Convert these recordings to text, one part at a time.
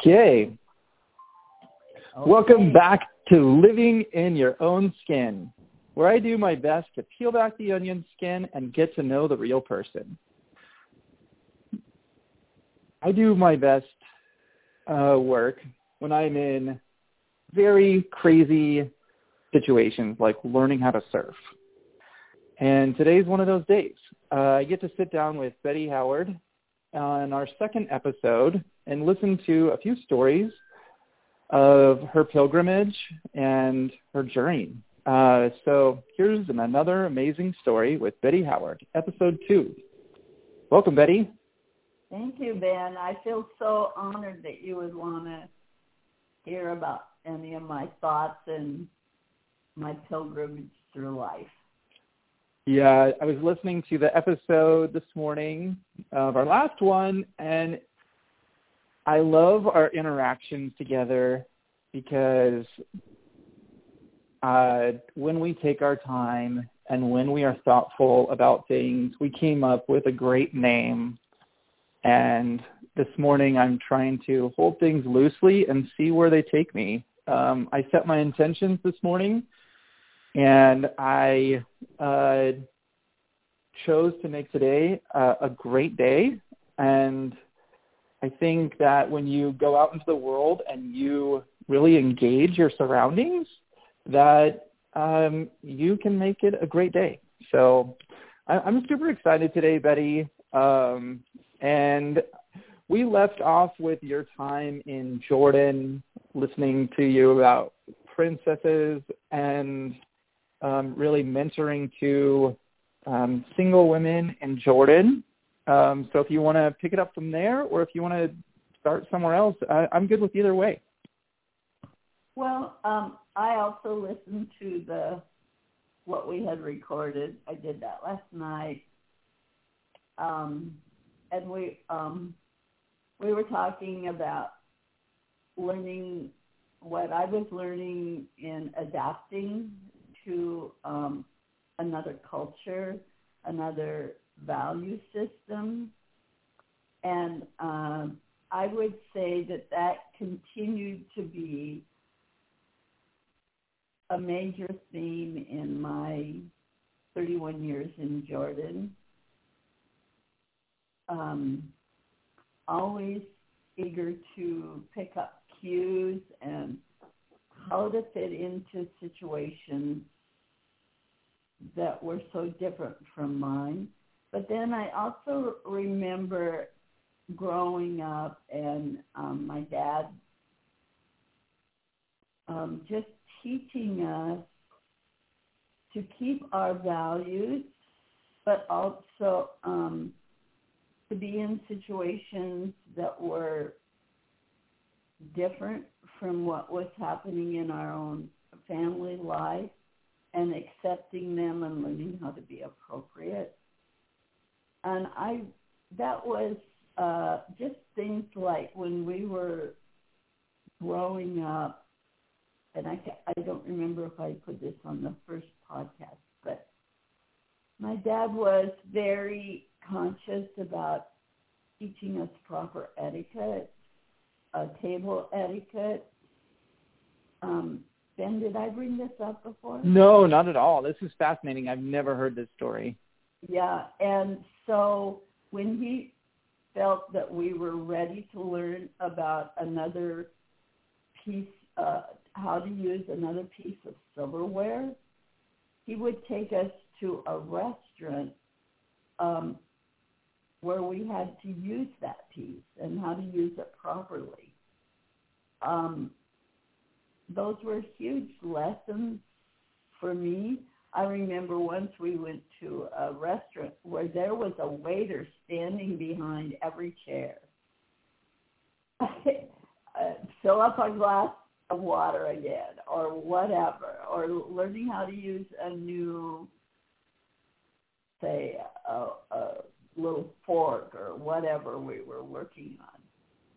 Okay. Okay. Welcome back to Living in Your Own Skin, where I do my best to peel back the onion skin and get to know the real person. I do my best uh, work when I'm in very crazy situations like learning how to surf. And today's one of those days. Uh, I get to sit down with Betty Howard on our second episode and listen to a few stories of her pilgrimage and her journey. Uh, so here's an, another amazing story with Betty Howard, episode two. Welcome, Betty. Thank you, Ben. I feel so honored that you would want to hear about any of my thoughts and my pilgrimage through life. Yeah, I was listening to the episode this morning of our last one, and I love our interactions together because uh, when we take our time and when we are thoughtful about things, we came up with a great name. And this morning, I'm trying to hold things loosely and see where they take me. Um, I set my intentions this morning, and I uh, chose to make today uh, a great day. And I think that when you go out into the world and you really engage your surroundings, that um, you can make it a great day. So I, I'm super excited today, Betty. Um, and we left off with your time in Jordan, listening to you about princesses and um, really mentoring to um, single women in Jordan. Um, so if you want to pick it up from there, or if you want to start somewhere else, I, I'm good with either way. Well, um, I also listened to the what we had recorded. I did that last night, um, and we um, we were talking about learning what I was learning in adapting to um, another culture, another value system, and um, I would say that that continued to be a major theme in my 31 years in Jordan. Um, always eager to pick up cues and how to fit into situations that were so different from mine. But then I also remember growing up and um, my dad um, just teaching us to keep our values, but also um, to be in situations that were different from what was happening in our own family life and accepting them and learning how to be appropriate. And I, that was uh, just things like when we were growing up, and I, I don't remember if I put this on the first podcast, but my dad was very conscious about teaching us proper etiquette, uh, table etiquette. Um, Ben, did I bring this up before? No, not at all. This is fascinating. I've never heard this story. Yeah, and so when he felt that we were ready to learn about another piece, uh, how to use another piece of silverware, he would take us to a restaurant um, where we had to use that piece and how to use it properly. Um, those were huge lessons for me. I remember once we went to a restaurant where there was a waiter standing behind every chair. uh, fill up a glass of water again or whatever, or learning how to use a new, say, a, a little fork or whatever we were working on.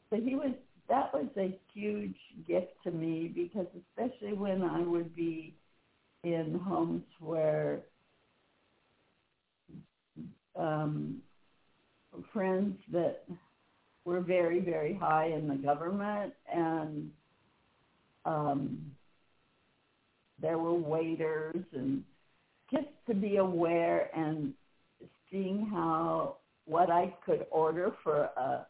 So he was that was a huge gift to me because especially when I would be in homes where um, friends that were very, very high in the government, and um, there were waiters, and just to be aware and seeing how what I could order for a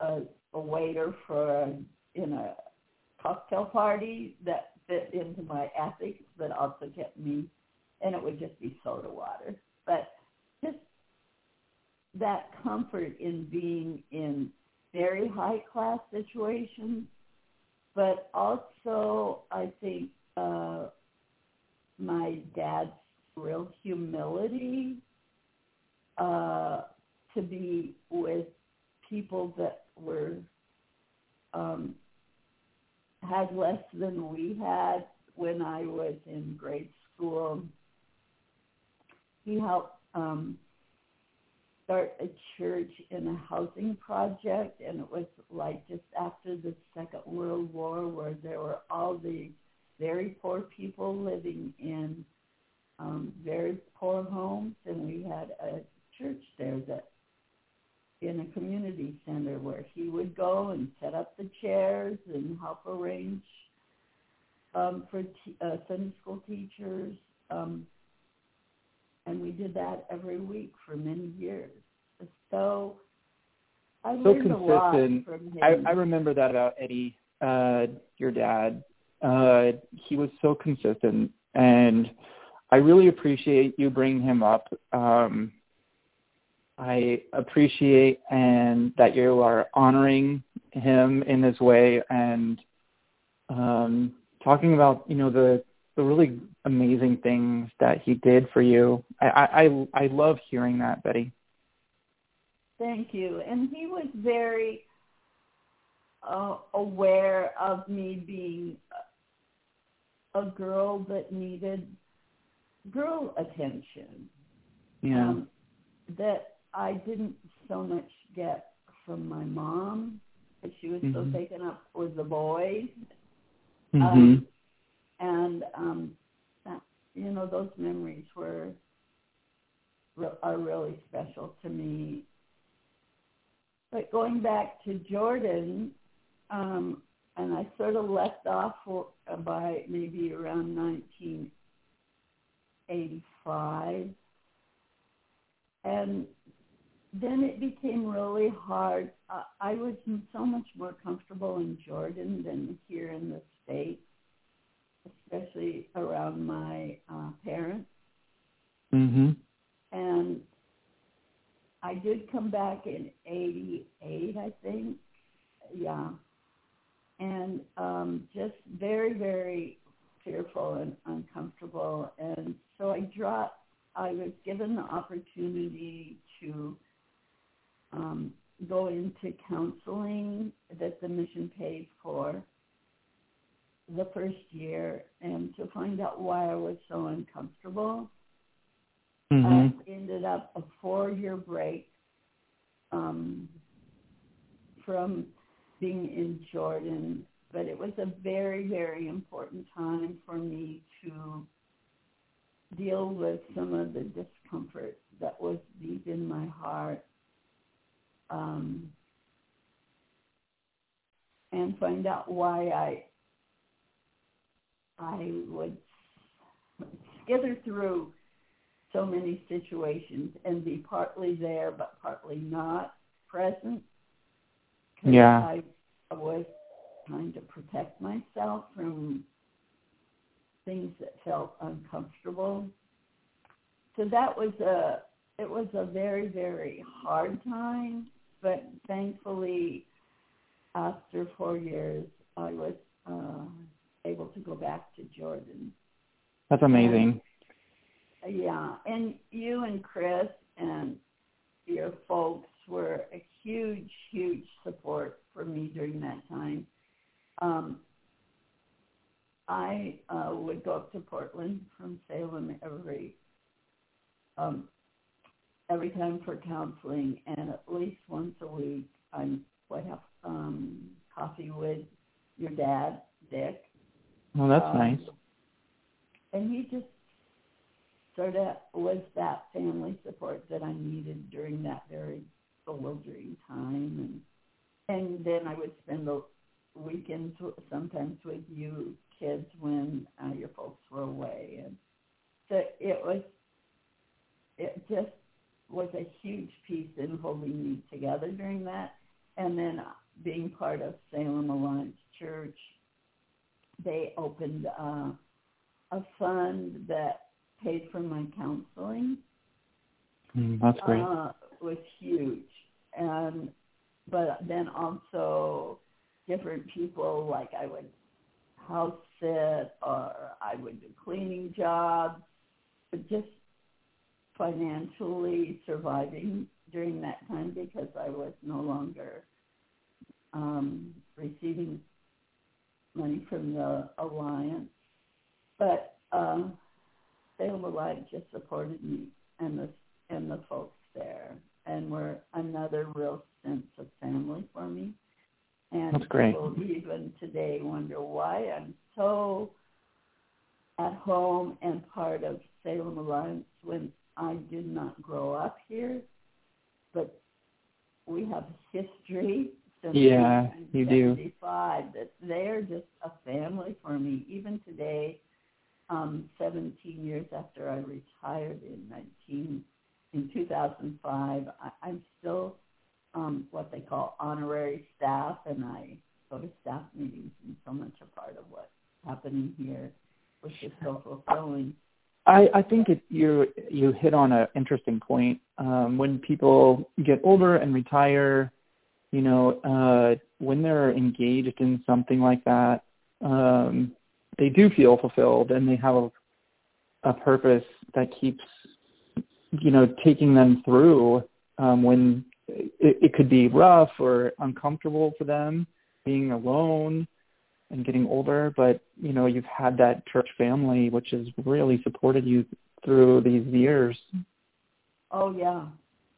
a, a waiter for a, in a cocktail party that fit into my ethics, but also kept me, and it would just be soda water. But just that comfort in being in very high class situations, but also I think uh, my dad's real humility uh, to be with people that were um, had less than we had when I was in grade school. He helped um, start a church in a housing project, and it was like just after the Second World War, where there were all these very poor people living in um, very poor homes, and we had a church there that in a community center where he would go and set up the chairs and help arrange um, for t- uh, Sunday school teachers. Um, and we did that every week for many years. So I so learned a lot consistent. from him. I, I remember that about Eddie, uh, your dad. Uh, he was so consistent, and I really appreciate you bringing him up. Um, I appreciate and that you are honoring him in this way and um, talking about you know the the really amazing things that he did for you. I I I love hearing that, Betty. Thank you. And he was very uh, aware of me being a girl that needed girl attention. Yeah. Um, that I didn't so much get from my mom, because she was Mhm. so taken up with the boys. Mhm. Um, and um, that, you know, those memories were are really special to me. But going back to Jordan, um, and I sort of left off for, by maybe around 1985, and then it became really hard. Uh, I was so much more comfortable in Jordan than here in the States, especially around my uh, parents. Mhm. And I did come back in 88, I think. Yeah. And um, just very, very fearful and uncomfortable. And so I dropped, I was given the opportunity to um, go into counseling that the mission paid for the first year and to find out why I was so uncomfortable. Mhm. I ended up a four-year break um, from being in Jordan, but it was a very, very important time for me to deal with some of the discomfort that was deep in my heart um, and find out why I I would skither through so many situations and be partly there but partly not present. Yeah. I, I was trying to protect myself from things that felt uncomfortable. So that was a it was a very very hard time, but thankfully after four years I was uh, able to go back to Jordan. That's amazing. Yeah, and you and Chris and your folks were a huge, huge support for me during that time. Um, I uh, would go up to Portland from Salem every um, every time for counseling, and at least once a week I would have um, coffee with your dad, Dick, Well, that's um, nice. and he just sort of was that family support that I needed during that very bewildering time, and and then I would spend the weekends sometimes with you kids when uh, your folks were away, and so it was it just was a huge piece in holding me together during that, and then being part of Salem Alliance Church, they opened uh, a fund that paid for my counseling. Mm, that's great. Uh, was huge, and but then also different people like I would house sit or I would do cleaning jobs, but just financially surviving during that time because I was no longer um, receiving money from the alliance. But um, Salem Alliance just supported me and the and the folks there, and were another real sense of family for me. And That's great. people even today wonder why I'm so at home and part of Salem Alliance when I did not grow up here, but we have history since yeah, you do. That they're just a family for me. Even today, um, 17 years after I retired in 19 in 2005, I, I'm still um, what they call honorary staff, and I go to staff meetings and so much a part of what's happening here, which is so fulfilling. I, I think it, you you hit on an interesting point. Um, when people get older and retire, you know, uh, when they're engaged in something like that, um, they do feel fulfilled and they have a, a purpose that keeps, you know, taking them through um, when it, it could be rough or uncomfortable for them being alone and getting older, but you know, you've had that church family which has really supported you through these years. Oh yeah.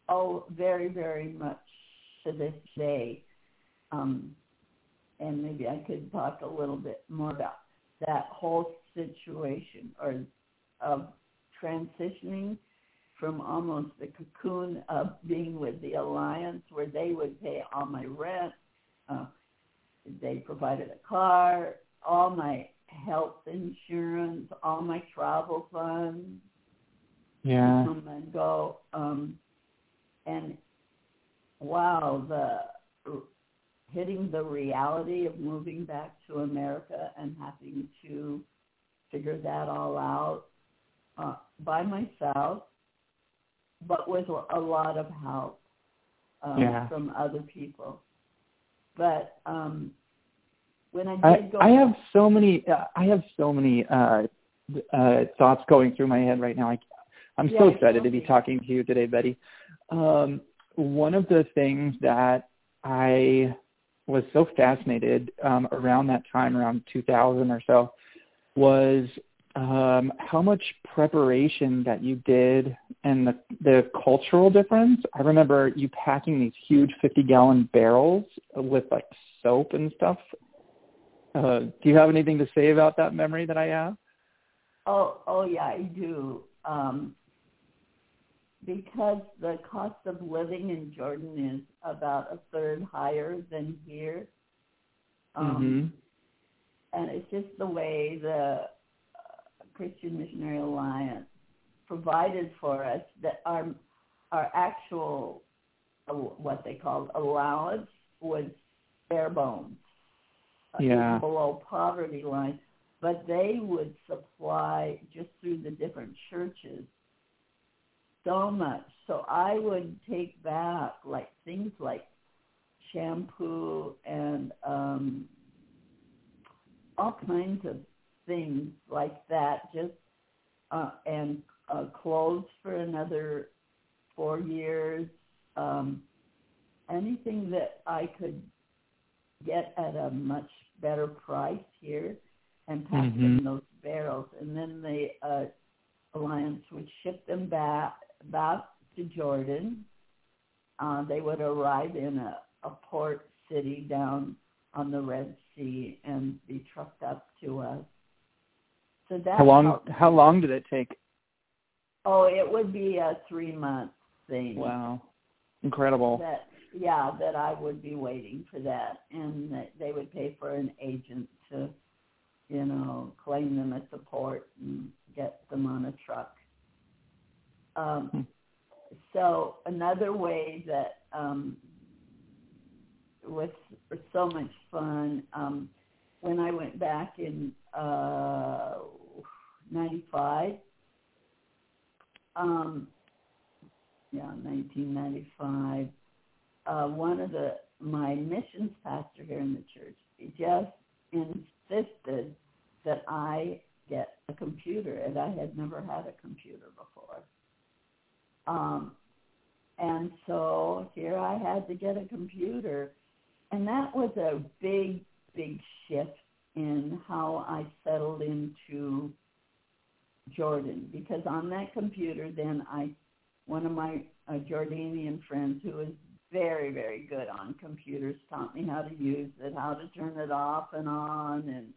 Oh, very, very much to this day. Um, and maybe I could talk a little bit more about that whole situation or of transitioning from almost the cocoon of being with the alliance where they would pay all my rent. Uh, they provided a car, all my health insurance, all my travel funds. Yeah. Come and go. Um, and wow, the hitting the reality of moving back to America and having to figure that all out uh, by myself, but with a lot of help um, yeah. from other people. But um, when I did I, go, I have so many. Uh, I have so many uh, uh, thoughts going through my head right now. I, I'm Yeah, so excited to be talking to you today, Betty. Um, one of the things that I was so fascinated um, around that time, around 2000 or so, was um, how much preparation that you did and the, the cultural difference. I remember you packing these huge 50 gallon barrels with like soap and stuff. Uh, do you have anything to say about that memory that I have? Oh, oh yeah, I do. Um, because the cost of living in Jordan is about a third higher than here. Um, And it's just the way the Christian Missionary Alliance provided for us that our our actual uh, what they called allowance was bare bones. Uh, Yeah. below poverty line, but they would supply just through the different churches so much. So I would take back like things like shampoo and um all kinds of things like that just uh and uh clothes for another four years um anything that I could get at a much better price here and pack them in those barrels and then the uh alliance would ship them back back to Jordan. Uh, they would arrive in a, a port city down on the Red Sea and be trucked up to us. So that How long? helped How long did it take? Oh, it would be a three month thing. Wow. Incredible. That yeah, that I would be waiting for that, and that they would pay for an agent to, you know, claim them as support and get them on a truck. Um, hmm. So another way that um, was so much fun um, when I went back in uh, '95. Um, yeah, 1995. Uh, one of the my missions pastor here in the church he just insisted that I get a computer, and I had never had a computer before. Um, and so here I had to get a computer, and that was a big, big shift in how I settled into Jordan because on that computer then I one of my uh, Jordanian friends who is very very good on computers taught me how to use it, how to turn it off and on and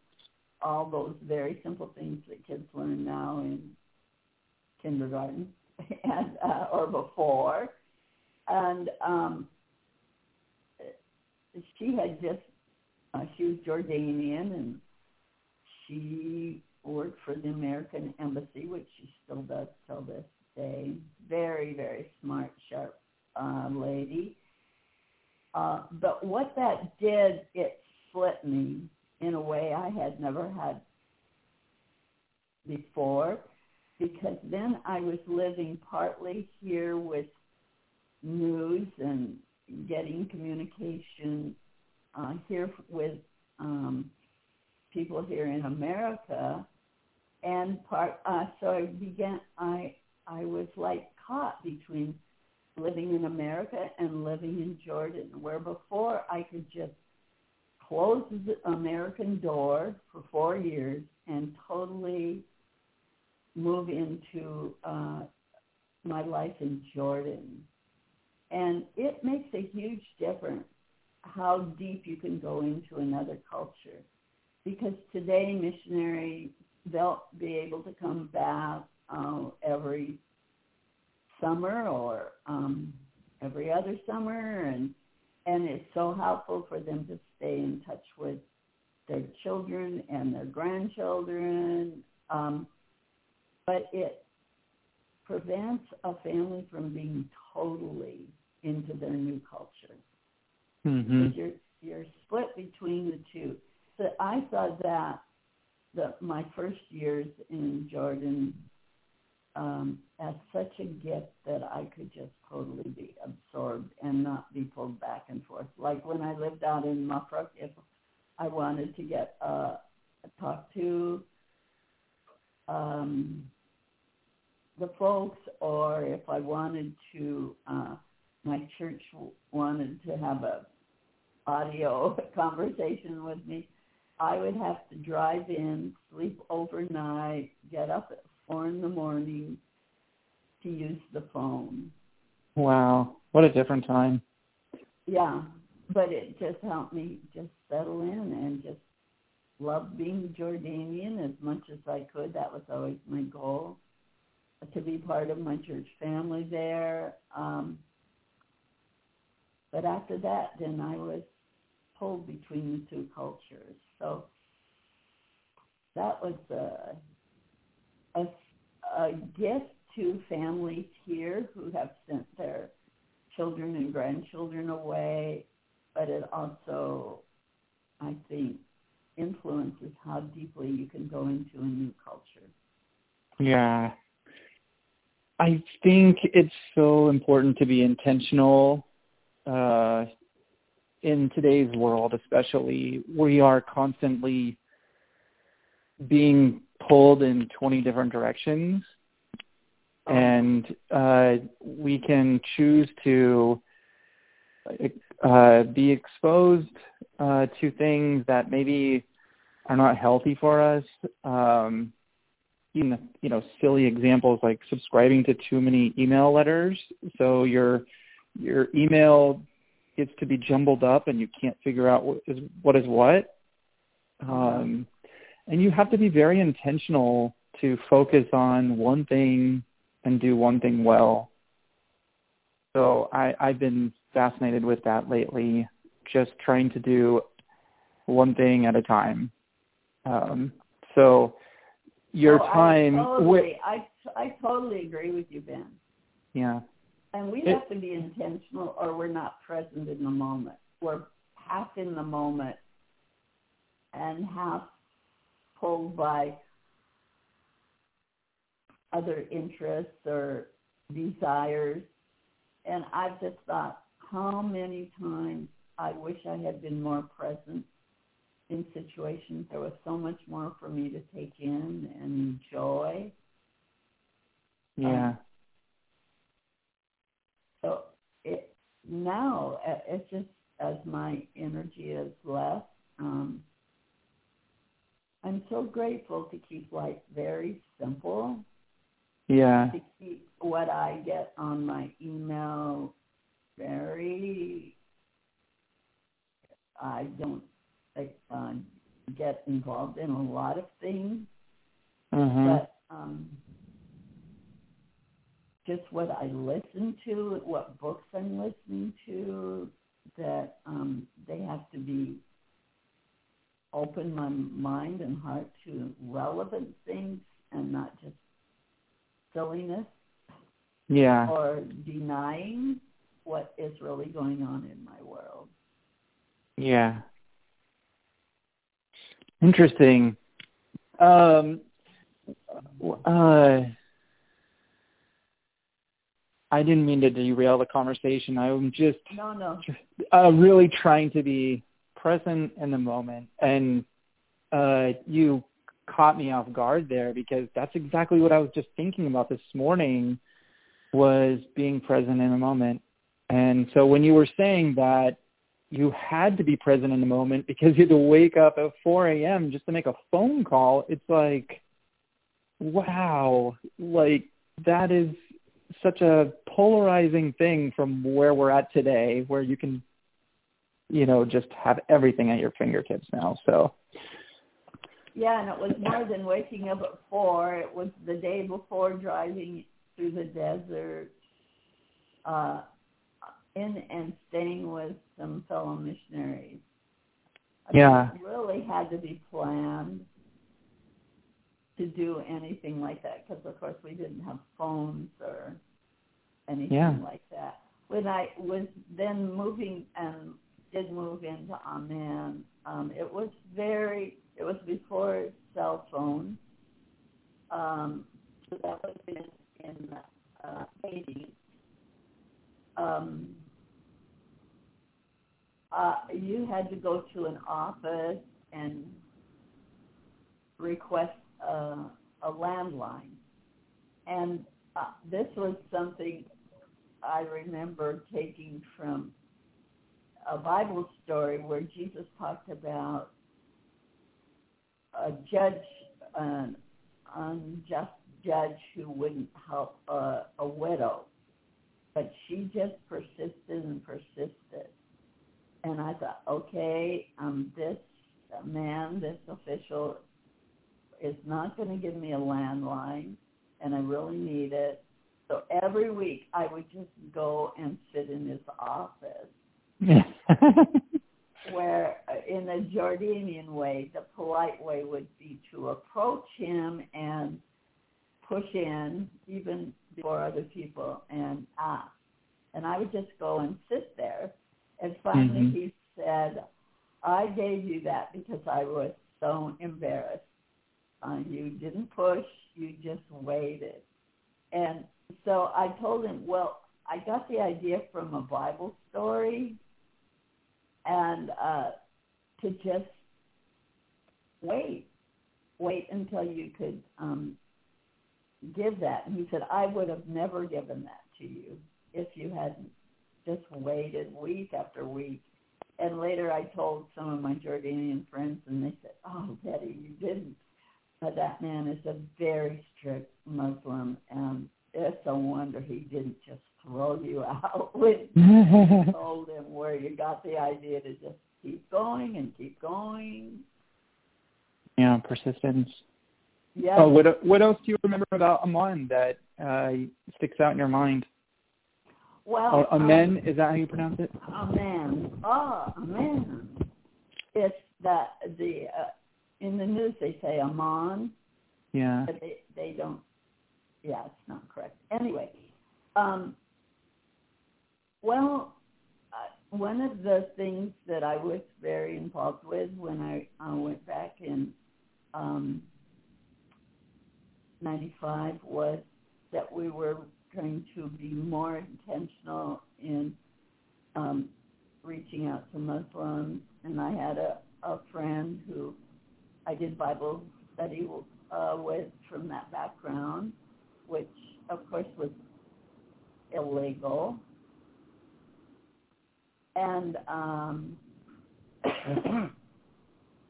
all those very simple things that kids learn now in kindergarten and uh, or before. And um she had just uh, she was Jordanian and she worked for the American Embassy, which she still does till this day. Very, very smart, sharp uh, lady. Uh, but what that did, it split me in a way I had never had before because then I was living partly here with news and getting communication uh, here with um, people here in America, and part. Uh, so I began. I I was like caught between living in America and living in Jordan, where before I could just close the American door for four years and totally move into uh, my life in Jordan. And it makes a huge difference how deep you can go into another culture. Because today, missionary, they'll be able to come back uh, every summer or um, every other summer, and and it's so helpful for them to stay in touch with their children and their grandchildren. Um, but it prevents a family from being totally into their new culture. Mm-hmm. You're you're split between the two. So I saw that the my first years in Jordan um, as such a gift that I could just totally be absorbed and not be pulled back and forth. Like when I lived out in Mafraq, if I wanted to get uh, talk to um, the folks, or if I wanted to, uh, my church wanted to have a audio conversation with me, I would have to drive in, sleep overnight, get up at four in the morning to use the phone. Wow, what a different time. Yeah, but it just helped me just settle in and just love being Jordanian as much as I could. That was always my goal to be part of my church family there. Um, but after that, then I was between the two cultures. So that was a, a, a gift to families here who have sent their children and grandchildren away, but it also, I think, influences how deeply you can go into a new culture. Yeah. I think it's so important to be intentional uh, in today's world, especially, we are constantly being pulled in 20 different directions. And uh, we can choose to uh, be exposed uh, to things that maybe are not healthy for us. Um, even you know silly examples like subscribing to too many email letters, so your your email gets to be jumbled up and you can't figure out what is what is what. Um, and you have to be very intentional to focus on one thing and do one thing well. So I, I've been fascinated with that lately, just trying to do one thing at a time. Um, so your oh, time. I totally, I, I totally agree with you, Ben. Yeah. And we It- have to be intentional or we're not present in the moment. We're half in the moment and half pulled by other interests or desires. And I've just thought how many times I wish I had been more present in situations. There was so much more for me to take in and enjoy. Yeah. So it now uh, it's just as my energy is less. Um, I'm so grateful to keep life very simple. Yeah. To keep what I get on my email very. I don't like, uh, get involved in a lot of things, Mhm. but um, just what I listen to, what books I'm listening to, that um, they have to be open my mind and heart to relevant things and not just silliness Yeah. or denying what is really going on in my world. Yeah. Interesting. Um, uh, I didn't mean to derail the conversation. I'm just No, no. uh, really trying to be present in the moment, and uh, you caught me off guard there because that's exactly what I was just thinking about this morning was being present in the moment. And so when you were saying that you had to be present in the moment because you had to wake up at 4 a.m. just to make a phone call, it's like, wow, like that is such a polarizing thing from where we're at today, where you can, you know, just have everything at your fingertips now. So, Yeah, and it was more than waking up at four. It was the day before driving through the desert, uh, in and staying with some fellow missionaries. I mean, Yeah. it really had to be planned to do anything like that because, of course, we didn't have phones or anything Yeah. like that. When I was then moving and did move into Amen, um, it was very, it was before cell phones. Um, so that was in, in uh, Haiti. Um, uh, you had to go to an office and request uh, a landline. And uh, this was something I remember taking from a Bible story where Jesus talked about a judge, an unjust judge who wouldn't help a, a widow. But she just persisted and persisted. And I thought, okay, um, this man, this official is not going to give me a landline, and I really need it. So every week I would just go and sit in his office where uh, in a Jordanian way, the polite way would be to approach him and push in even before other people and ask. And I would just go and sit there. And finally Mhm. he said, I gave you that because I was so embarrassed. Uh, you didn't push, you just waited. And so I told him, well, I got the idea from a Bible story and uh, to just wait, wait until you could um, give that. And he said, I would have never given that to you if you hadn't just waited week after week. And later I told some of my Jordanian friends, and they said, oh, Betty, you didn't. But that man is a very strict Muslim, and it's a wonder he didn't just throw you out when you told him where you got the idea to just keep going and keep going. yeah, persistence. Yeah. Oh, what what else do you remember about Amman that uh, sticks out in your mind? Well, oh, amen. Um, is that how you pronounce it? Amen. Oh, amen. It's that the uh, in the news they say amen. Yeah. But they they don't. Yeah, it's not correct. Anyway, um, well, uh, one of the things that I was very involved with when I uh, went back in um, 95 was that we were trying to be more intentional in um, reaching out to Muslims. And I had a, a friend who I did Bible study uh, with from that background, which of course was illegal. And um,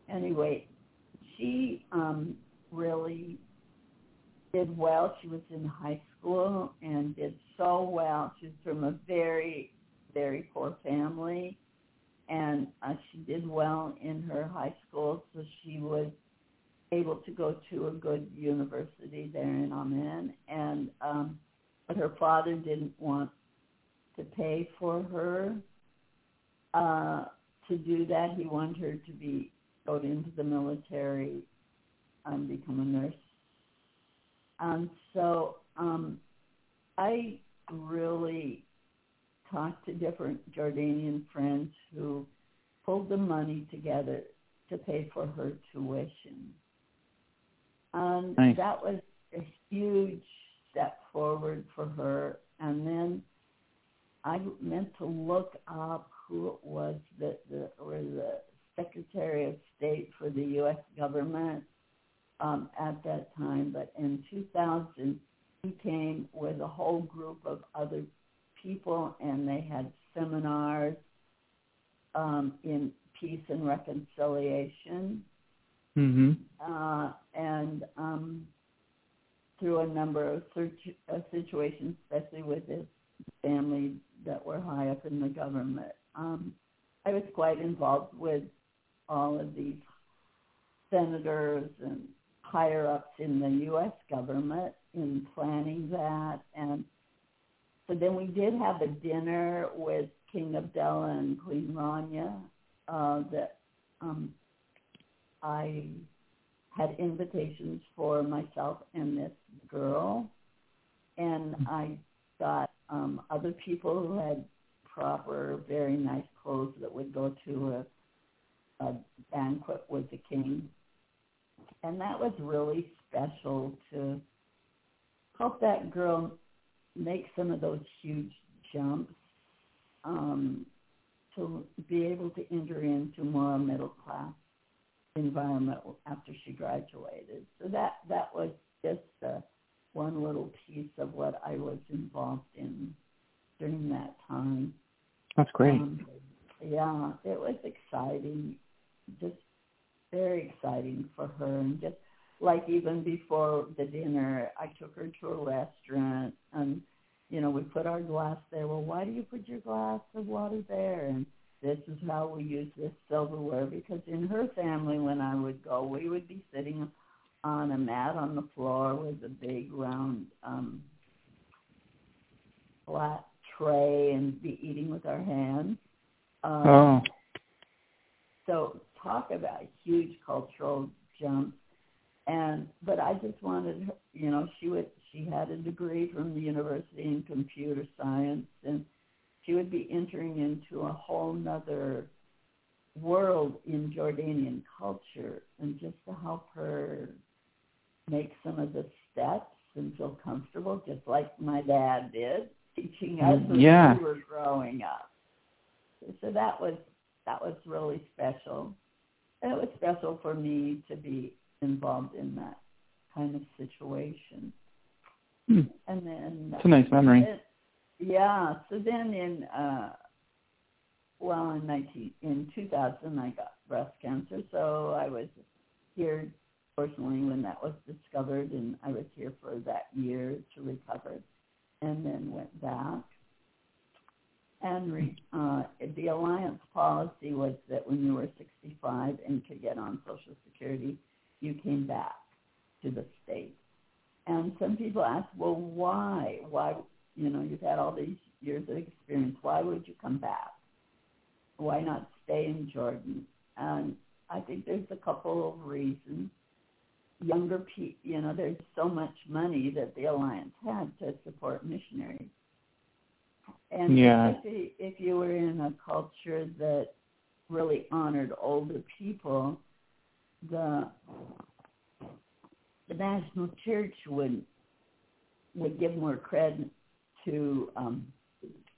anyway, she um, really did well. She was in high school and did so well. She's from a very, very poor family, and uh, she did well in her high school. So she was able to go to a good university there in Amman. And um, but her father didn't want to pay for her uh, to do that. He wanted her to be go into the military and become a nurse and so um, I really talked to different Jordanian friends who pulled the money together to pay for her tuition. And nice. that was a huge step forward for her. And then I meant to look up who it was that the, or the Secretary of State for the U.S. government um, at that time. But in 2000, he came with a whole group of other people, and they had seminars um, in peace and reconciliation. Mm-hmm. Uh, and um, through a number of search, uh, situations, especially with his family that were high up in the government. Um, I was quite involved with all of these senators and higher ups in the U.S. government in planning that. And so then we did have a dinner with King Abdullah and Queen Rania uh, that um, I had invitations for myself and this girl. And I got um, other people who had proper, very nice clothes that would go to a, a banquet with the king and that was really special to help that girl make some of those huge jumps um, to be able to enter into more middle class environment after she graduated. So that that was just uh, one little piece of what I was involved in during that time. That's great. Um, yeah, it was exciting. Just very exciting for her. And just like even before the dinner, I took her to a restaurant and, you know, we put our glass there. Well, why do you put your glass of water there? And this is how we use this silverware because in her family, when I would go, we would be sitting on a mat on the floor with a big round um, flat tray and be eating with our hands. Um, oh. So talk about huge cultural jumps. And but I just wanted her, you know, she would she had a degree from the university in computer science and she would be entering into a whole nother world in Jordanian culture and just to help her make some of the steps and feel comfortable, just like my dad did, teaching us when yeah. we were growing up. So that was that was really special And it was special for me to be involved in that kind of situation. Hmm. And then it's a nice memory. It, yeah. So then in uh well in nineteen in two thousand I got breast cancer, so I was here fortunately when that was discovered and I was here for that year to recover and then went back and uh, the alliance policy was that when you were 65 and could get on Social Security, you came back to the state. And some people ask, well, why? Why? You know, you've had all these years of experience. Why would you come back? Why not stay in Jordan? And I think there's a couple of reasons. Younger people, you know, there's so much money that the alliance had to support missionaries. And Yeah. especially if you were in a culture that really honored older people, the the national church would would give more credit to um,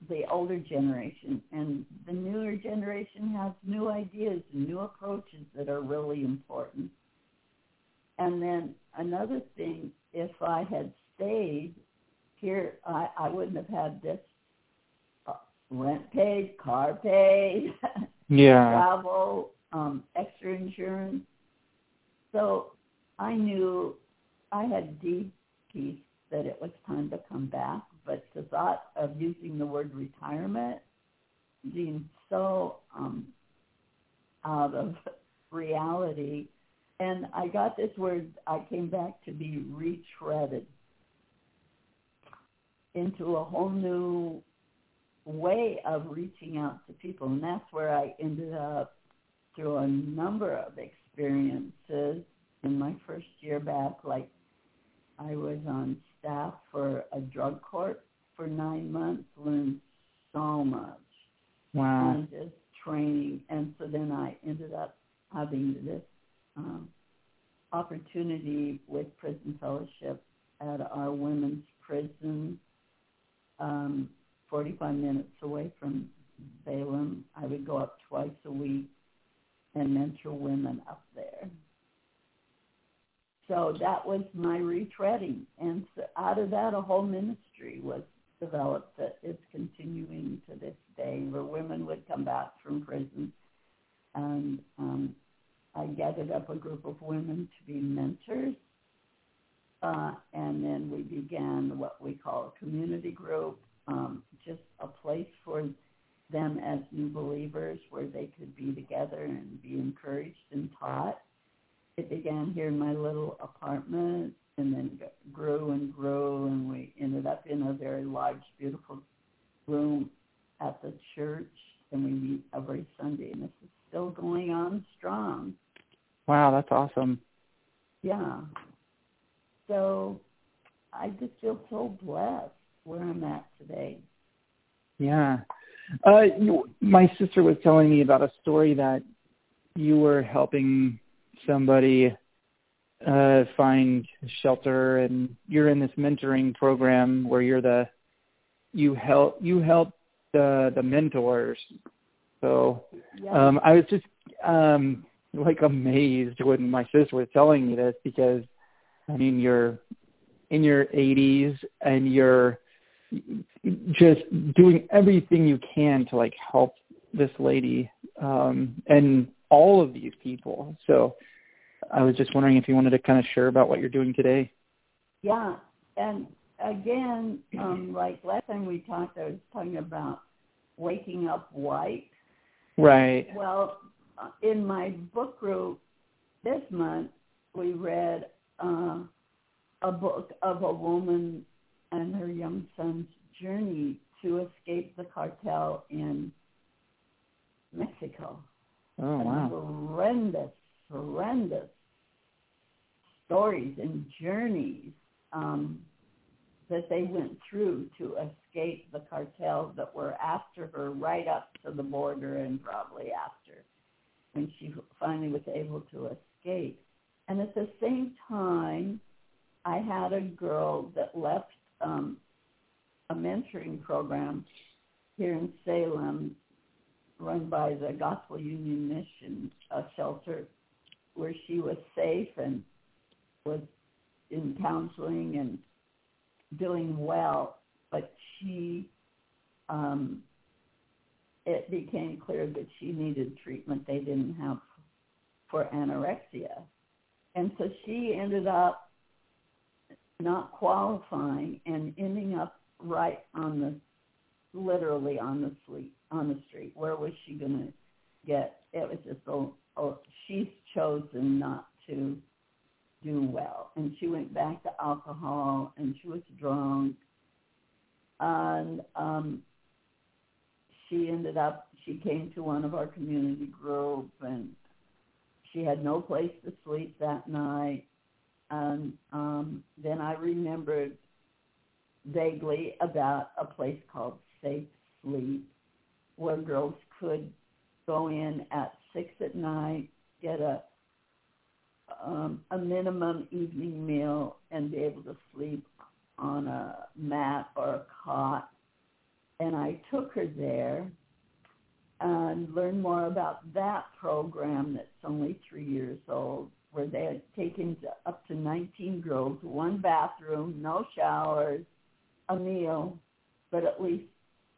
the older generation, and the newer generation has new ideas and new approaches that are really important. And then another thing, if I had stayed here, I, I wouldn't have had this uh, rent paid, car paid, Yeah. travel, um, extra insurance. So I knew I had deep peace that it was time to come back, but the thought of using the word retirement seemed so um, out of reality. And I got this word, I came back to be retreaded into a whole new way of reaching out to people. And that's where I ended up through a number of experiences in my first year back. Like I was on staff for a drug court for nine months, learned so much Wow. and just training. And so then I ended up having this um, opportunity with Prison Fellowship at our women's prison, um, 45 minutes away from Salem. I would go up twice a week and mentor women up there. So that was my retreading. And so out of that, a whole ministry was developed that is continuing to this day, where women would come back from prison. And um, I gathered up a group of women to be mentors. Uh, and then we began what we call a community group, um, just a place for them as new believers where they could be together and be encouraged and taught. It began here in my little apartment and then g- grew and grew and we ended up in a very large, beautiful room at the church and we meet every Sunday and this is still going on strong. Wow, that's awesome. Yeah. So I just feel so blessed where I'm at today. Yeah. Uh, you, my sister was telling me about a story that you were helping somebody uh, find shelter, and you're in this mentoring program where you're the you help you help the the mentors. So um, I was just um, like amazed when my sister was telling me this because I mean you're in your 80s and you're just doing everything you can to like help this lady um and all of these people. So i was just wondering if you wanted to kind of share about what you're doing today. Yeah, and again, um, like last time we talked, I was talking about waking up white. right. Well, in my book group this month, we read uh, a book of a woman and her young son's journey to escape the cartel in Mexico. oh And wow horrendous, horrendous stories and journeys um, that they went through to escape the cartels that were after her right up to the border and probably after when she finally was able to escape. And at the same time, I had a girl that left um, a mentoring program here in Salem run by the Gospel Union Mission uh, shelter where she was safe and was in counseling and doing well, but she um, it became clear that she needed treatment they didn't have for anorexia. And so she ended up not qualifying and ending up right on the literally on the street on the street. Where was she gonna get it was just oh, oh she's chosen not to do well. And she went back to alcohol and she was drunk. And um she ended up she came to one of our community group and she had no place to sleep that night and um then I remembered vaguely about a place called Safe Sleep where girls could go in at six at night, get a um, a minimum evening meal, and be able to sleep on a mat or a cot. And I took her there and learned more about that program that's only three years old, where they had taken up to 19 girls, one bathroom, no showers, a meal, but at least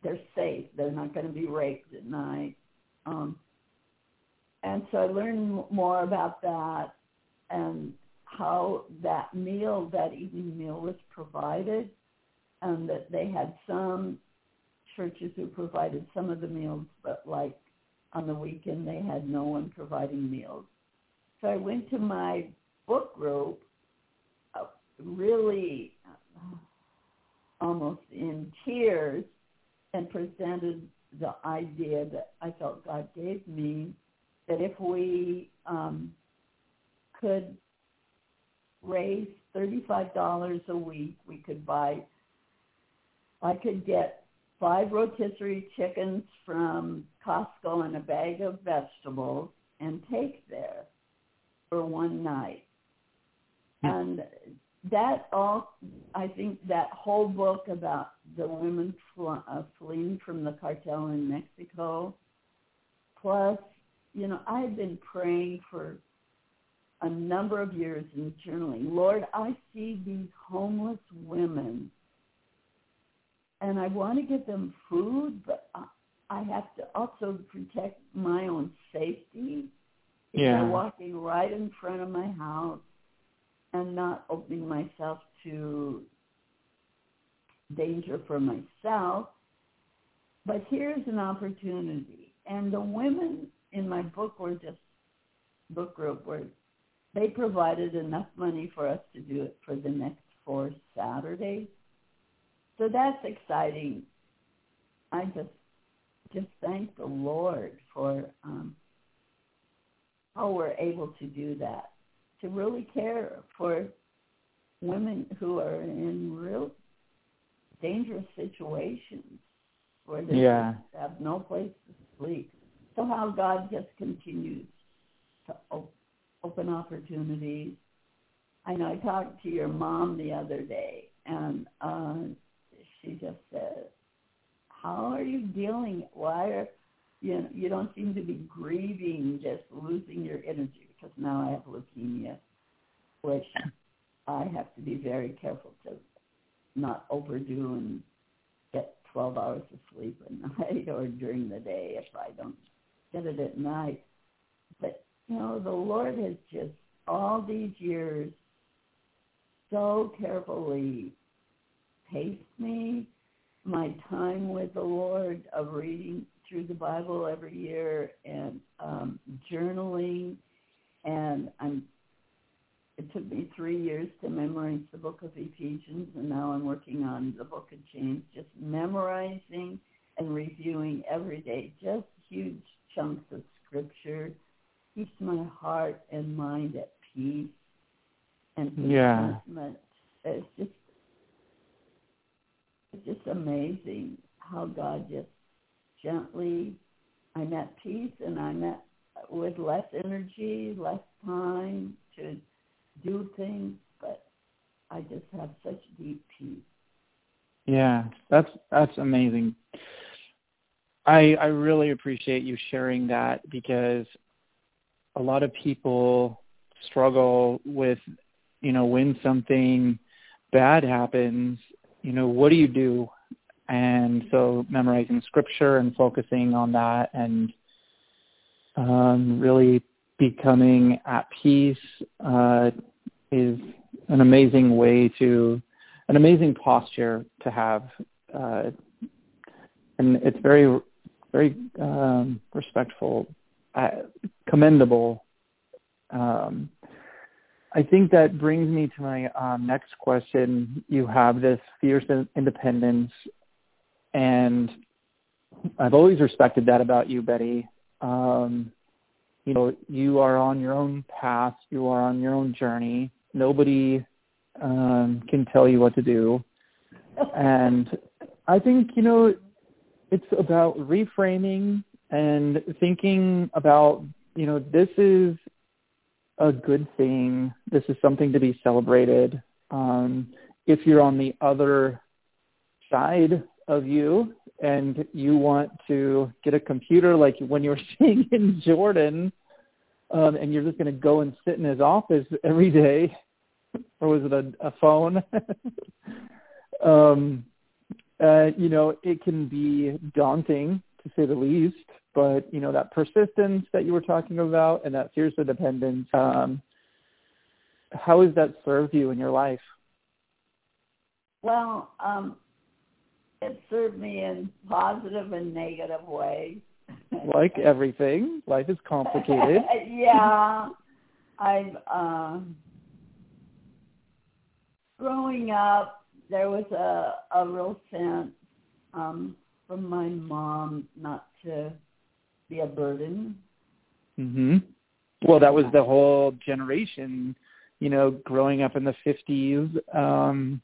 they're safe. They're not going to be raped at night. Um, and so I learned more about that and how that meal, that evening meal was provided, and that they had some churches who provided some of the meals, but like on the weekend they had no one providing meals. So I went to my book group, uh, really uh, almost in tears, and presented the idea that I felt God gave me that if we um, could raise $35 a week, we could buy, I could get five rotisserie chickens from Costco and a bag of vegetables and take there for one night. And that all, I think that whole book about the women fl- uh, fleeing from the cartel in Mexico, plus, you know, I had been praying for a number of years in journaling. Lord, I see these homeless women, and I want to give them food, but I have to also protect my own safety. Yeah. They're walking right in front of my house and not opening myself to danger for myself. But here's an opportunity. And the women in my book were just book group were they provided enough money for us to do it for the next four Saturdays. So that's exciting. I just just thank the Lord for um, how we're able to do that to really care for women who are in real dangerous situations where they yeah. have no place to sleep. So how God just continues to op- open opportunities. I know I talked to your mom the other day, and uh, she just said, "How are you dealing? Why are you know, you don't seem to be grieving, just losing your energy?" Because now I have leukemia, which I have to be very careful to not overdo and get 12 hours of sleep at night or during the day if I don't get it at night. But, you know, the Lord has just all these years so carefully paced me, my time with the Lord of reading through the Bible every year and um, journaling and I'm it took me three years to memorize the book of Ephesians, and now I'm working on the book of James, just memorizing and reviewing every day, just huge chunks of scripture, keeps my heart and mind at peace and contentment. Yeah. It's just it's just amazing how God just gently I'm at peace and I'm at with less energy, less time to do things, but I just have such deep peace. Yeah, that's that's amazing. I I really appreciate you sharing that because a lot of people struggle with you know when something bad happens, you know, what do you do? And so memorizing scripture and focusing on that and um, really becoming at peace uh, is an amazing way to, an amazing posture to have. Uh, and it's very, very um, respectful, uh, commendable. Um, I think that brings me to my um, next question. You have this fierce independence, and I've always respected that about you, Betty. Um, you know, you are on your own path. You are on your own journey. Nobody um, can tell you what to do. And I think, you know, it's about reframing and thinking about, you know, this is a good thing. This is something to be celebrated. Um, if you're on the other side of you and you want to get a computer like when you were seeing in Jordan, um, and you're just going to go and sit in his office every day, or was it a, a phone? um, uh, you know, it can be daunting to say the least, but you know that persistence that you were talking about and that fierce dependence. Um, how has that served you in your life? Well, um, it served me in positive and negative ways. like everything, life is complicated. yeah, I've uh, growing up. There was a a real sense um, from my mom not to be a burden. Mhm. Well, that was the whole generation, you know, growing up in the 50s. Um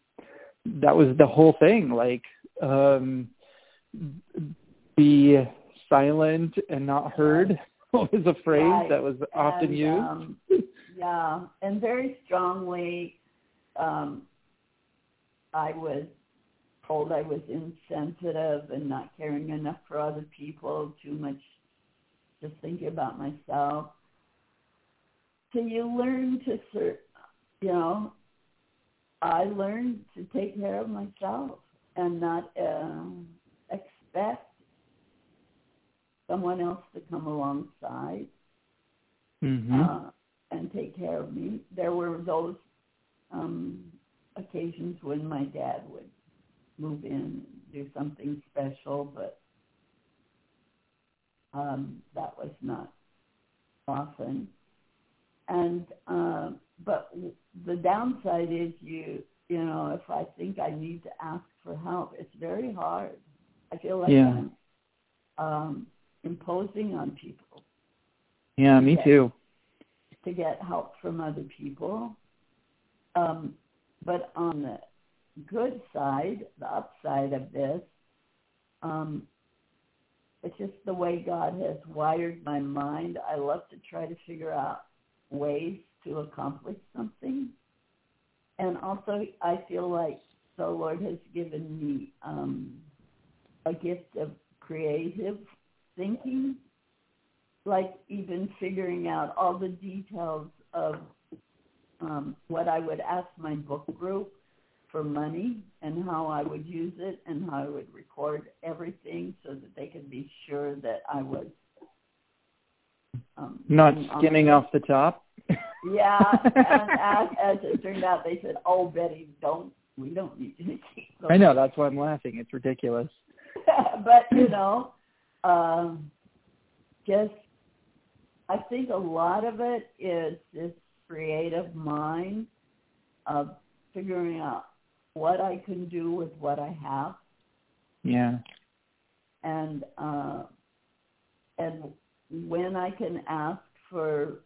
that was the whole thing like um be silent and not heard was a phrase right. that was often and, used. Um, yeah, and very strongly um I was told I was insensitive and not caring enough for other people, too much just thinking about myself. So you learn to, you know, I learned to take care of myself and not uh, expect someone else to come alongside mm-hmm. uh, and take care of me. There were those um, occasions when my dad would move in and do something special, but um, that was not often. And uh, but the downside is you you know if I think I need to ask for help, it's very hard. I feel like yeah. I'm um, imposing on people. Yeah, me get, too. To get help from other people. Um, but on the good side, the upside of this, um, it's just the way God has wired my mind. I love to try to figure out ways to accomplish something. And also, I feel like the Lord has given me um, a gift of creative thinking, like even figuring out all the details of um, what I would ask my book group for money and how I would use it and how I would record everything so that they could be sure that I was um, not skimming off the top. yeah, and as, as it turned out, they said, "Oh, Betty, don't we don't need to keep." I know that's why I'm laughing. It's ridiculous. but you know, um, just I think a lot of it is this creative mind of figuring out what I can do with what I have. Yeah. And uh, and when I can ask for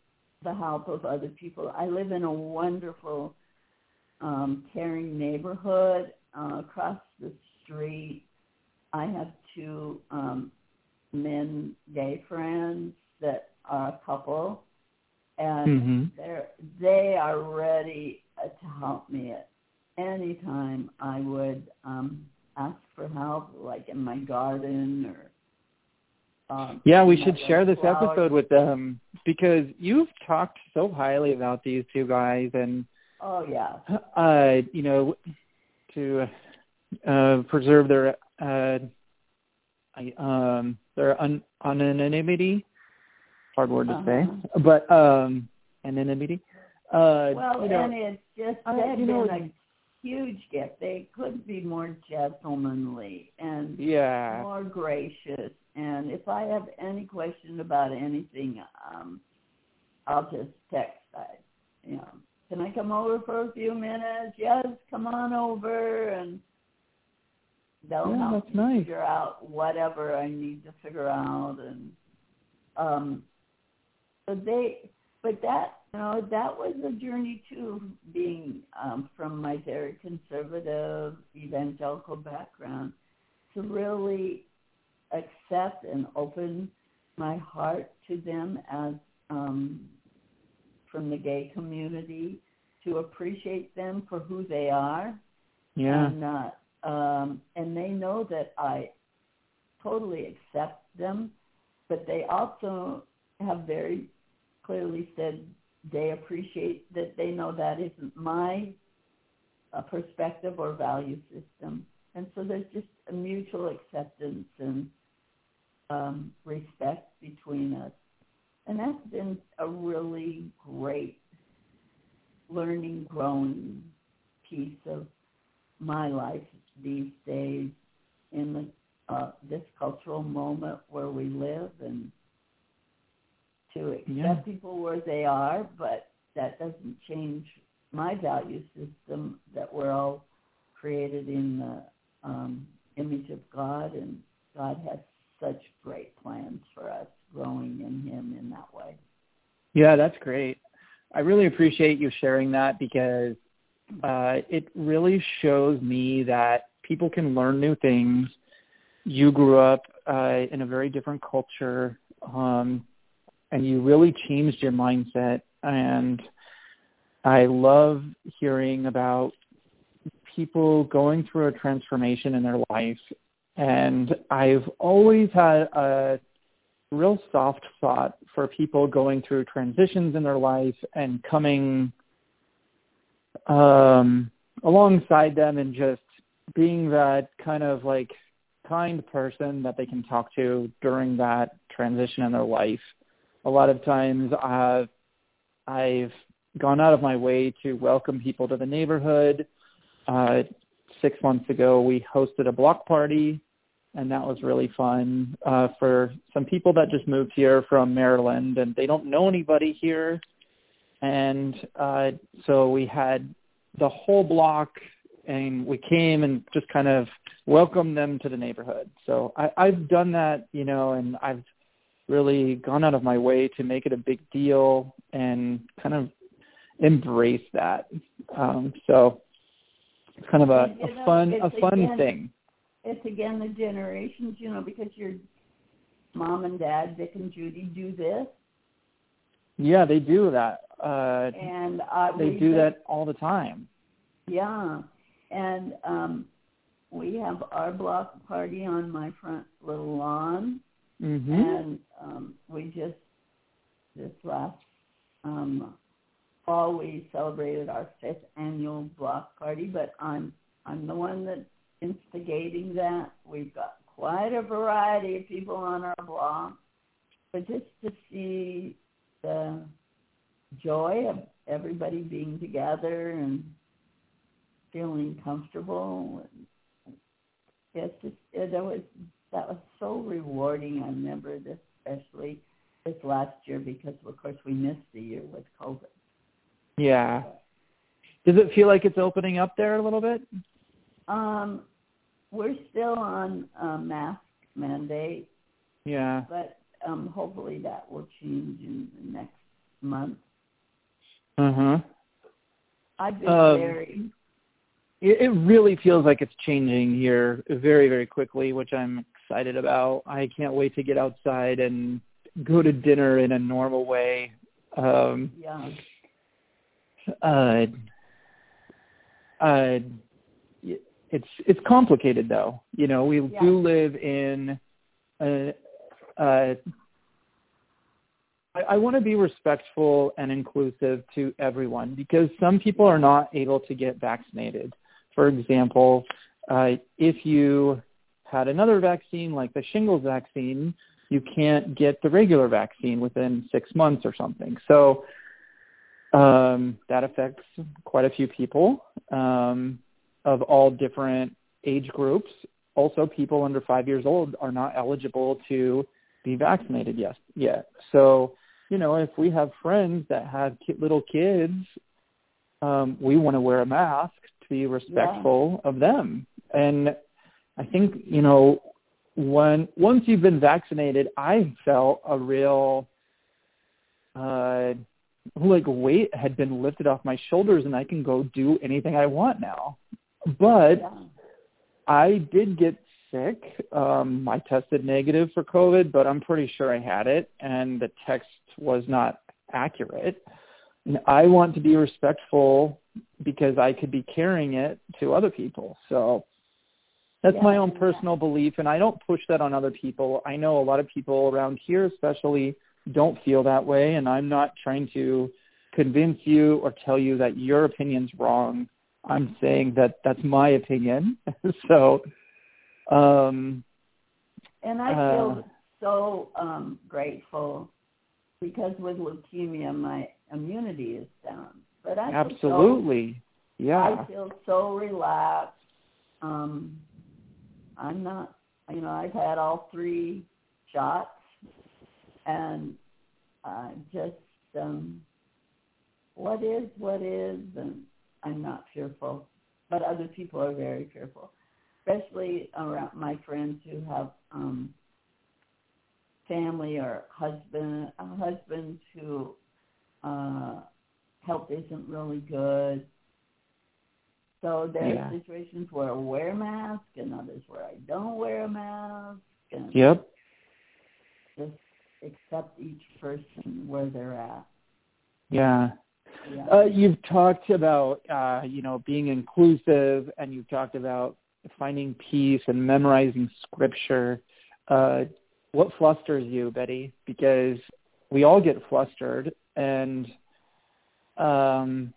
the help of other people. I live in a wonderful, um, caring neighborhood. Uh, across the street, I have two um, men, gay friends that are a couple, and mm-hmm. they're they are ready uh, to help me at any time I would um, ask for help, like in my garden or. Um, yeah, we should share this flowers. episode with them because you've talked so highly about these two guys, and oh yeah, uh, you know, to uh, preserve their uh, um, their un- anonymity. Hard word to uh-huh. say, but um, anonymity. Uh, well, you know, and it's just uh, they've you know, been a huge gift. They couldn't be more gentlemanly and yeah, more gracious. And if I have any question about anything, um, I'll just text. I, you know, can I come over for a few minutes? Yes, come on over. And they'll Yeah, help that's me nice. figure out whatever I need to figure out, and um, so they. But that you know that was a journey too, being um, from my very conservative evangelical background to really accept and open my heart to them as um, from the gay community to appreciate them for who they are. Yeah. and uh, um, and they know that I totally accept them, but they also have very clearly said they appreciate that they know that isn't my uh, perspective or value system, and so there's just a mutual acceptance and um, respect between us, and that's been a really great learning, growing piece of my life these days in the uh, this cultural moment where we live and to accept Yeah. people where they are, but that doesn't change my value system that we're all created in the um, image of God and God has such great plans for us growing in him in that way. Yeah, that's great. I really appreciate you sharing that because uh, it really shows me that people can learn new things. You grew up uh, in a very different culture, um, and you really changed your mindset. And I love hearing about people going through a transformation in their life. And I've always had a real soft spot for people going through transitions in their life and coming um alongside them and just being that kind of like kind person that they can talk to during that transition in their life. A lot of times I've I've gone out of my way to welcome people to the neighborhood. Uh six months ago we hosted a block party and that was really fun uh, for some people that just moved here from Maryland and they don't know anybody here. And uh, so we had the whole block and we came and just kind of welcomed them to the neighborhood. So I, I've done that, you know, and I've really gone out of my way to make it a big deal and kind of embrace that. Um, so it's kind of a, a fun a fun thing. It's again the generations, you know, because your mom and dad, Dick and Judy, do this, Yeah, they do that. Uh, and uh, they do just- that all the time. Yeah, and um, we have our block party on my front little lawn, hmm and um, we just this last um, fall we celebrated our fifth annual block party. But I'm I'm the one that's instigating that. We've got quite a variety of people on our block, but just to see the joy of everybody being together and feeling comfortable. It's just it, was that was so rewarding. I remember this especially this last year because of course we missed the year with COVID. Yeah. Does it feel like it's opening up there a little bit? Um, we're still on uh, mask mandate, Yeah. but um, hopefully that will change in the next month. Uh huh. I've been Um, very It, it really feels like it's changing here very, very quickly, which I'm excited about. I can't wait to get outside and go to dinner in a normal way. Um, yeah. uh, uh, it's it's complicated though. You know, we Yeah. do live in a, a I, I want to be respectful and inclusive to everyone because some people are not able to get vaccinated. For example, uh, if you had another vaccine like the shingles vaccine, you can't get the regular vaccine within six months or something. So um, that affects quite a few people um, of all different age groups. Also, people under five years old are not eligible to be vaccinated yes, yet. So, you know, if we have friends that have ki- little kids, um, we want to wear a mask to be respectful of them. And I think you know when once you've been vaccinated, I felt a real uh like weight had been lifted off my shoulders and I can go do anything I want now. But Yeah. I did get sick. Um I tested negative for COVID, but I'm pretty sure I had it and the text was not accurate. And I want to be respectful because I could be carrying it to other people. So that's Yeah, my own yeah. personal belief and I don't push that on other people. I know a lot of people around here especially don't feel that way and I'm not trying to convince you or tell you that your opinion's wrong. I'm saying that that's my opinion. so um And I Uh, feel so um, grateful because with leukemia, my immunity is down. But I feel so- absolutely. Yeah. I feel so relaxed. Um, I'm not, you know, I've had all three shots, and uh, just um, what is what is, and I'm not fearful. But other people are very fearful, especially around my friends who have um, family or husband, uh, husbands who uh, health isn't really good. So there Yeah. are situations where I wear a mask and others where I don't wear a mask and Yep. just accept each person where they're at. Yeah. Uh, you've talked about uh, you know being inclusive, and you've talked about finding peace and memorizing scripture. Uh, what flusters you, Betty? Because we all get flustered, and um,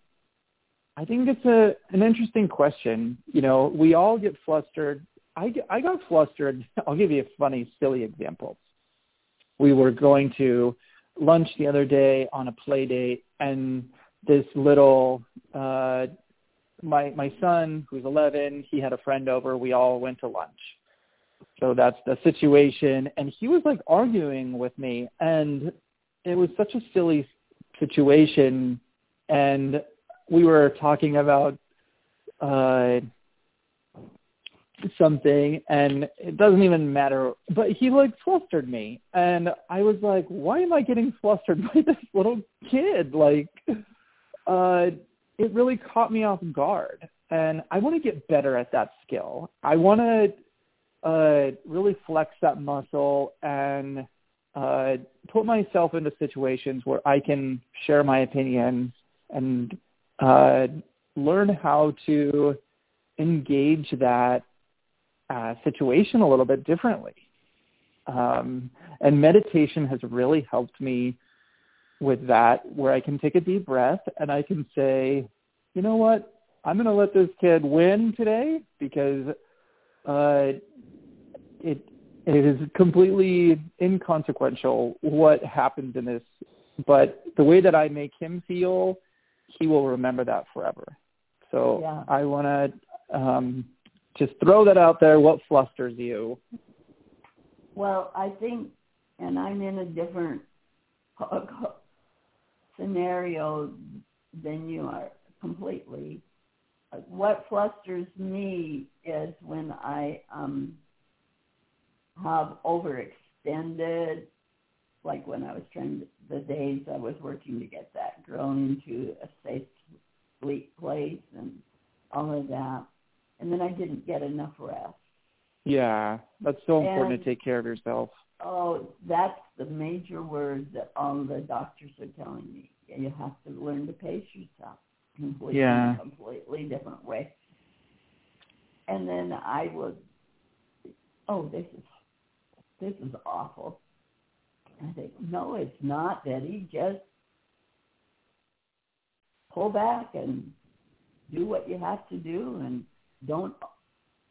I think it's a an interesting question. You know, we all get flustered. I I got flustered. I'll give you a funny, silly example. We were going to lunch the other day on a play date, and this little uh my my son who's 11 he had a friend over. We all went to lunch. So that's the situation. And he was like arguing with me. And it was such a silly situation. And we were talking about uh something. And it doesn't even matter. But he like flustered me. And i was like why am i getting flustered by this little kid? Like uh it really caught me off guard and i want to get better at that skill i want to uh really flex that muscle and uh put myself into situations where i can share my opinion and uh learn how to engage that uh, situation a little bit differently. Um, and meditation has really helped me with that, where I can take a deep breath and I can say, you know what, I'm going to let this kid win today because uh, it it is completely inconsequential what happens in this, but the way that I make him feel, he will remember that forever. So Yeah. I want to um, just throw that out there. What flusters you? Well, I think, and I'm in a different scenario than you are completely. What flusters me is when I um, have overextended, like when I was trying to, the days I was working to get that girl into a safe sleep place and all of that, and then I didn't get enough rest. Yeah, that's so important And- to take care of yourself. Oh, that's the major word that all the doctors are telling me. You have to learn to pace yourself completely, Yeah. completely different way. And then I would, oh, this is this is awful. I think, no, it's not, Betty. Just pull back and do what you have to do, and don't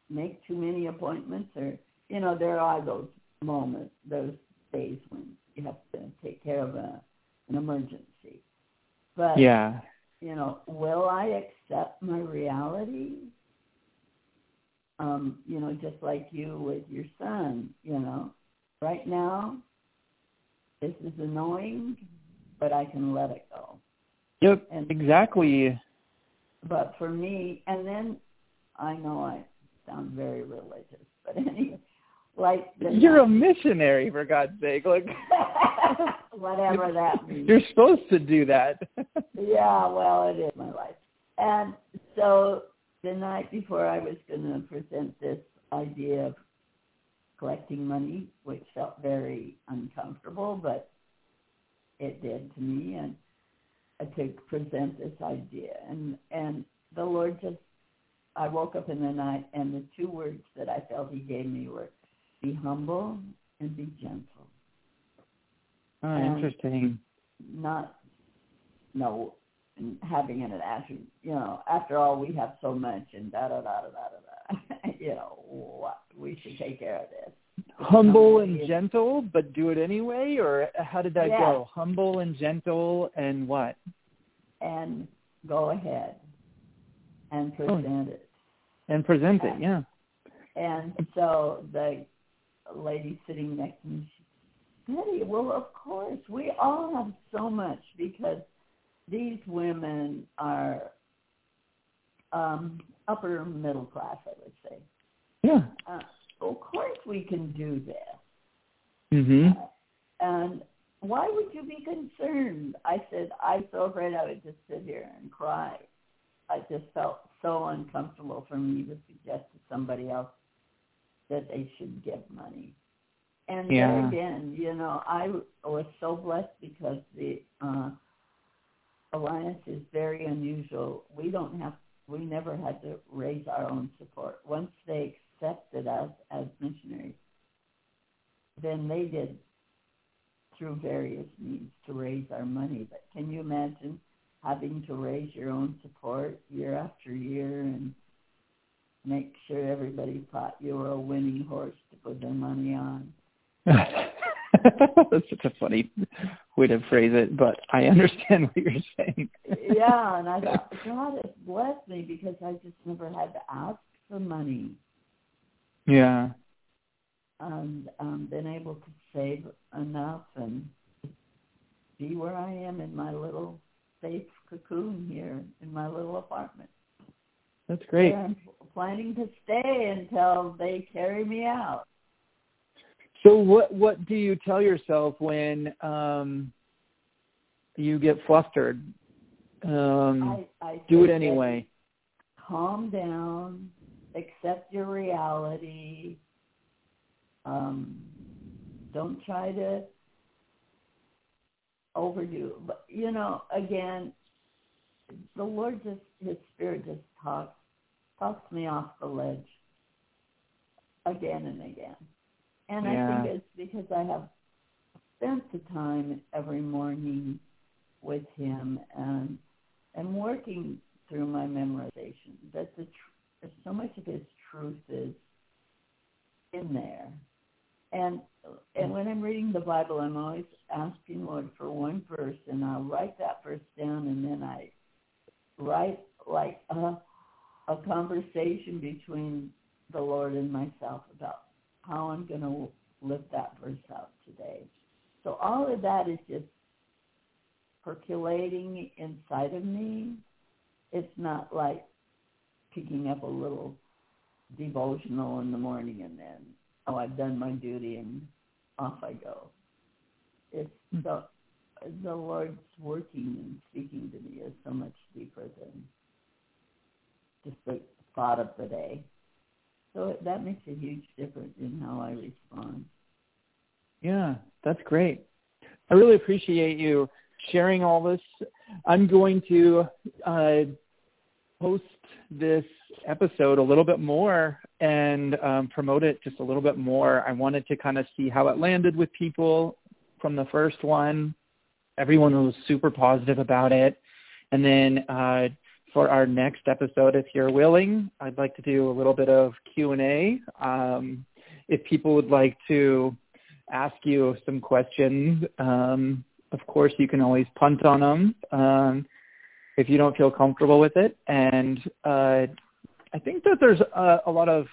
make too many appointments. Or you know, there are those moments, those days when you have to take care of a, an emergency. But Yeah, you know, will I accept my reality? Um, you know, just like you with your son, you know, right now, this is annoying, but I can let it go. yep, And- exactly. But for me, and then I know I sound very religious, But anyway, like You're a missionary for God's sake. Like whatever that means. You're supposed to do that. yeah, well, it is my life. And so the night before I was going to present this idea of collecting money, which felt very uncomfortable, but it did to me, and to present this idea. And and the Lord just, I woke up in the night, and the two words that I felt He gave me were, "Be humble and be gentle." Oh, And interesting. Not, no, having an attitude. You know, after all, we have so much, and da da da da da da. you know, what we should take care of this. Humble and gentle, but do it anyway, or how did that Yeah. go? Humble and gentle, and what? and go ahead and oh. present it. And present it. Yeah. And so the lady sitting next to me, she Betty, well, of course, we all have so much because these women are um, upper middle class, I would say. Yeah. Uh, of course, we can do this. Mhm. And why would you be concerned? I said, I'm so afraid I would just sit here and cry. I just felt so uncomfortable for me to suggest to somebody else that they should give money. And Yeah. again, you know, I was so blessed because the uh, alliance is very unusual. We don't have, we never had to raise our own support. Once they accepted us as missionaries, then they did through various means to raise our money. But can you imagine having to raise your own support year after year and make sure everybody thought you were a winning horse to put their money on? That's such a funny way to phrase it, but I understand what you're saying. yeah, and I thought, God has blessed me because I just never had to ask for money Yeah. and um, been able to save enough and be where I am in my little safe cocoon here in my little apartment. That's great. I'm planning to stay until they carry me out. So what what do you tell yourself when um you get flustered? Um I, I do it anyway. Calm down, accept your reality. Um, don't try to overdo. But you know, again, the Lord just His Spirit just talks talks me off the ledge again and again. And Yeah. I think it's because I have spent the time every morning with Him and and working through my memorization. That the tr- so much of His truth is in there. And and mm. when I'm reading the Bible, I'm always asking Lord for one verse, and I'll write that verse down, and then I write like a a conversation between the Lord and myself about how I'm going to live that verse out today. So all of that is just percolating inside of me. It's not like picking up a little devotional in the morning and then, oh, I've done my duty and off I go. It's the the Lord's working and speaking to me is so much deeper than the thought of the day. So that makes a huge difference in how I respond. Yeah, that's great. I really appreciate you sharing all this. I'm going to uh, post this episode a little bit more and um, promote it just a little bit more. I wanted to kind of see how it landed with people from the first one. Everyone was super positive about it. And then uh, for our next episode, if you're willing, I'd like to do a little bit of Q&A. Um, if people would like to ask you some questions. Um, of course, you can always punt on them um, if you don't feel comfortable with it. And uh, I think that there's a, a lot of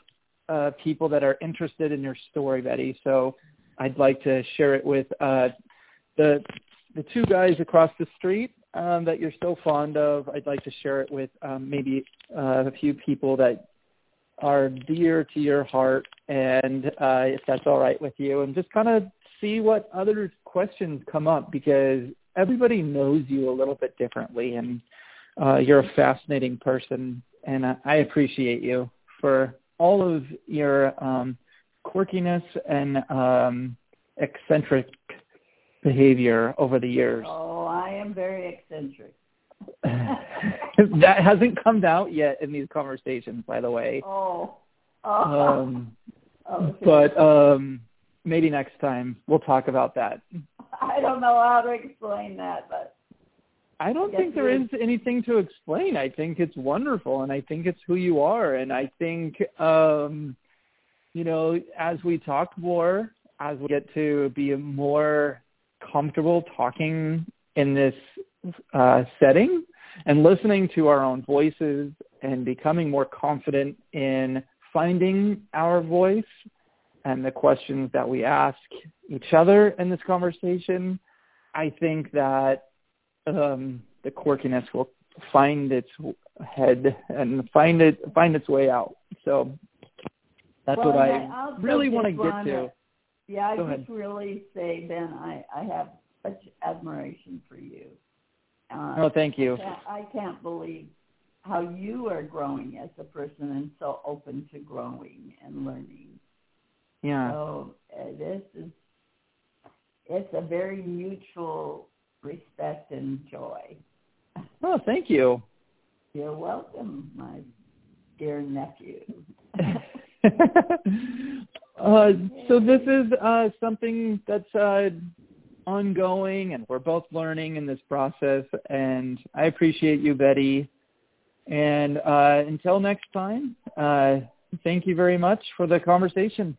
uh, people that are interested in your story, Betty. So I'd like to share it with uh, the the two guys across the street um, that you're so fond of. I'd like to share it with um, maybe uh, a few people that are dear to your heart, and uh, if that's all right with you, and just kind of see what other questions come up because everybody knows you a little bit differently, and uh, you're a fascinating person, and I appreciate you for all of your um, quirkiness and um, eccentric behavior over the years. Oh, I am very eccentric. that hasn't come out yet in these conversations, by the way. Oh. oh. Um, okay. But um, maybe next time we'll talk about that. I don't know how to explain that, but I don't I think there is anything to explain. I think it's wonderful, and I think it's who you are, and I think um, you know as we talk more, as we get to be more comfortable talking in this uh, setting and listening to our own voices and becoming more confident in finding our voice and the questions that we ask each other in this conversation, I think that um, the quirkiness will find its head and find it find its way out. So that's well, what I, I really want to get to. Yeah, I Go just ahead. really say, Ben, I, I have such admiration for you. Uh, oh, thank you. I can't, I can't believe how you are growing as a person and so open to growing and learning. Yeah. So uh, this is it's a very mutual respect and joy. Oh, thank you. You're welcome, my dear nephew. uh, so this is uh, something that's uh, ongoing, and we're both learning in this process. And I appreciate you, Betty. And uh, until next time, uh, thank you very much for the conversation.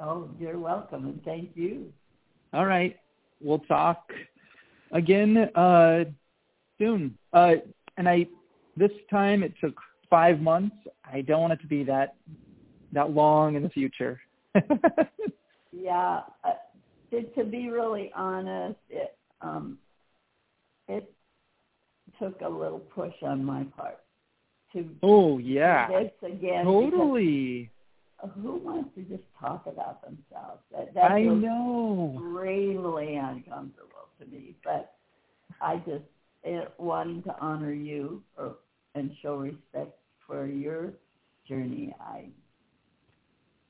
Oh, you're welcome, and thank you. All right, we'll talk again uh, soon. Uh, and I this time it took five months. I don't want it to be that that long in the future. yeah, uh, to, to be really honest, it um, it took a little push on my part to. Oh yeah. This again. Totally. Who wants to just talk about themselves? That, that I know. Extremely uncomfortable to me, but I just it, wanting to honor you or, and show respect for your journey. I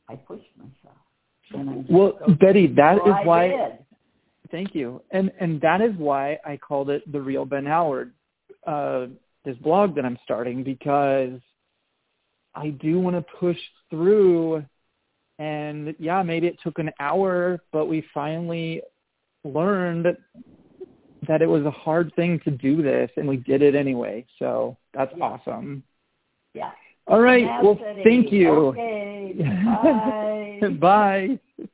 I pushed myself. well, so Betty, that is I why. Did. Thank you, and and that is why I called it the real Ben Howard, uh, this blog that I'm starting because I do want to push through. And yeah, maybe it took an hour, but we finally learned that it was a hard thing to do this, and we did it anyway. So that's yeah. awesome. Yeah. All right. Well, thank you. Okay. Bye. Bye.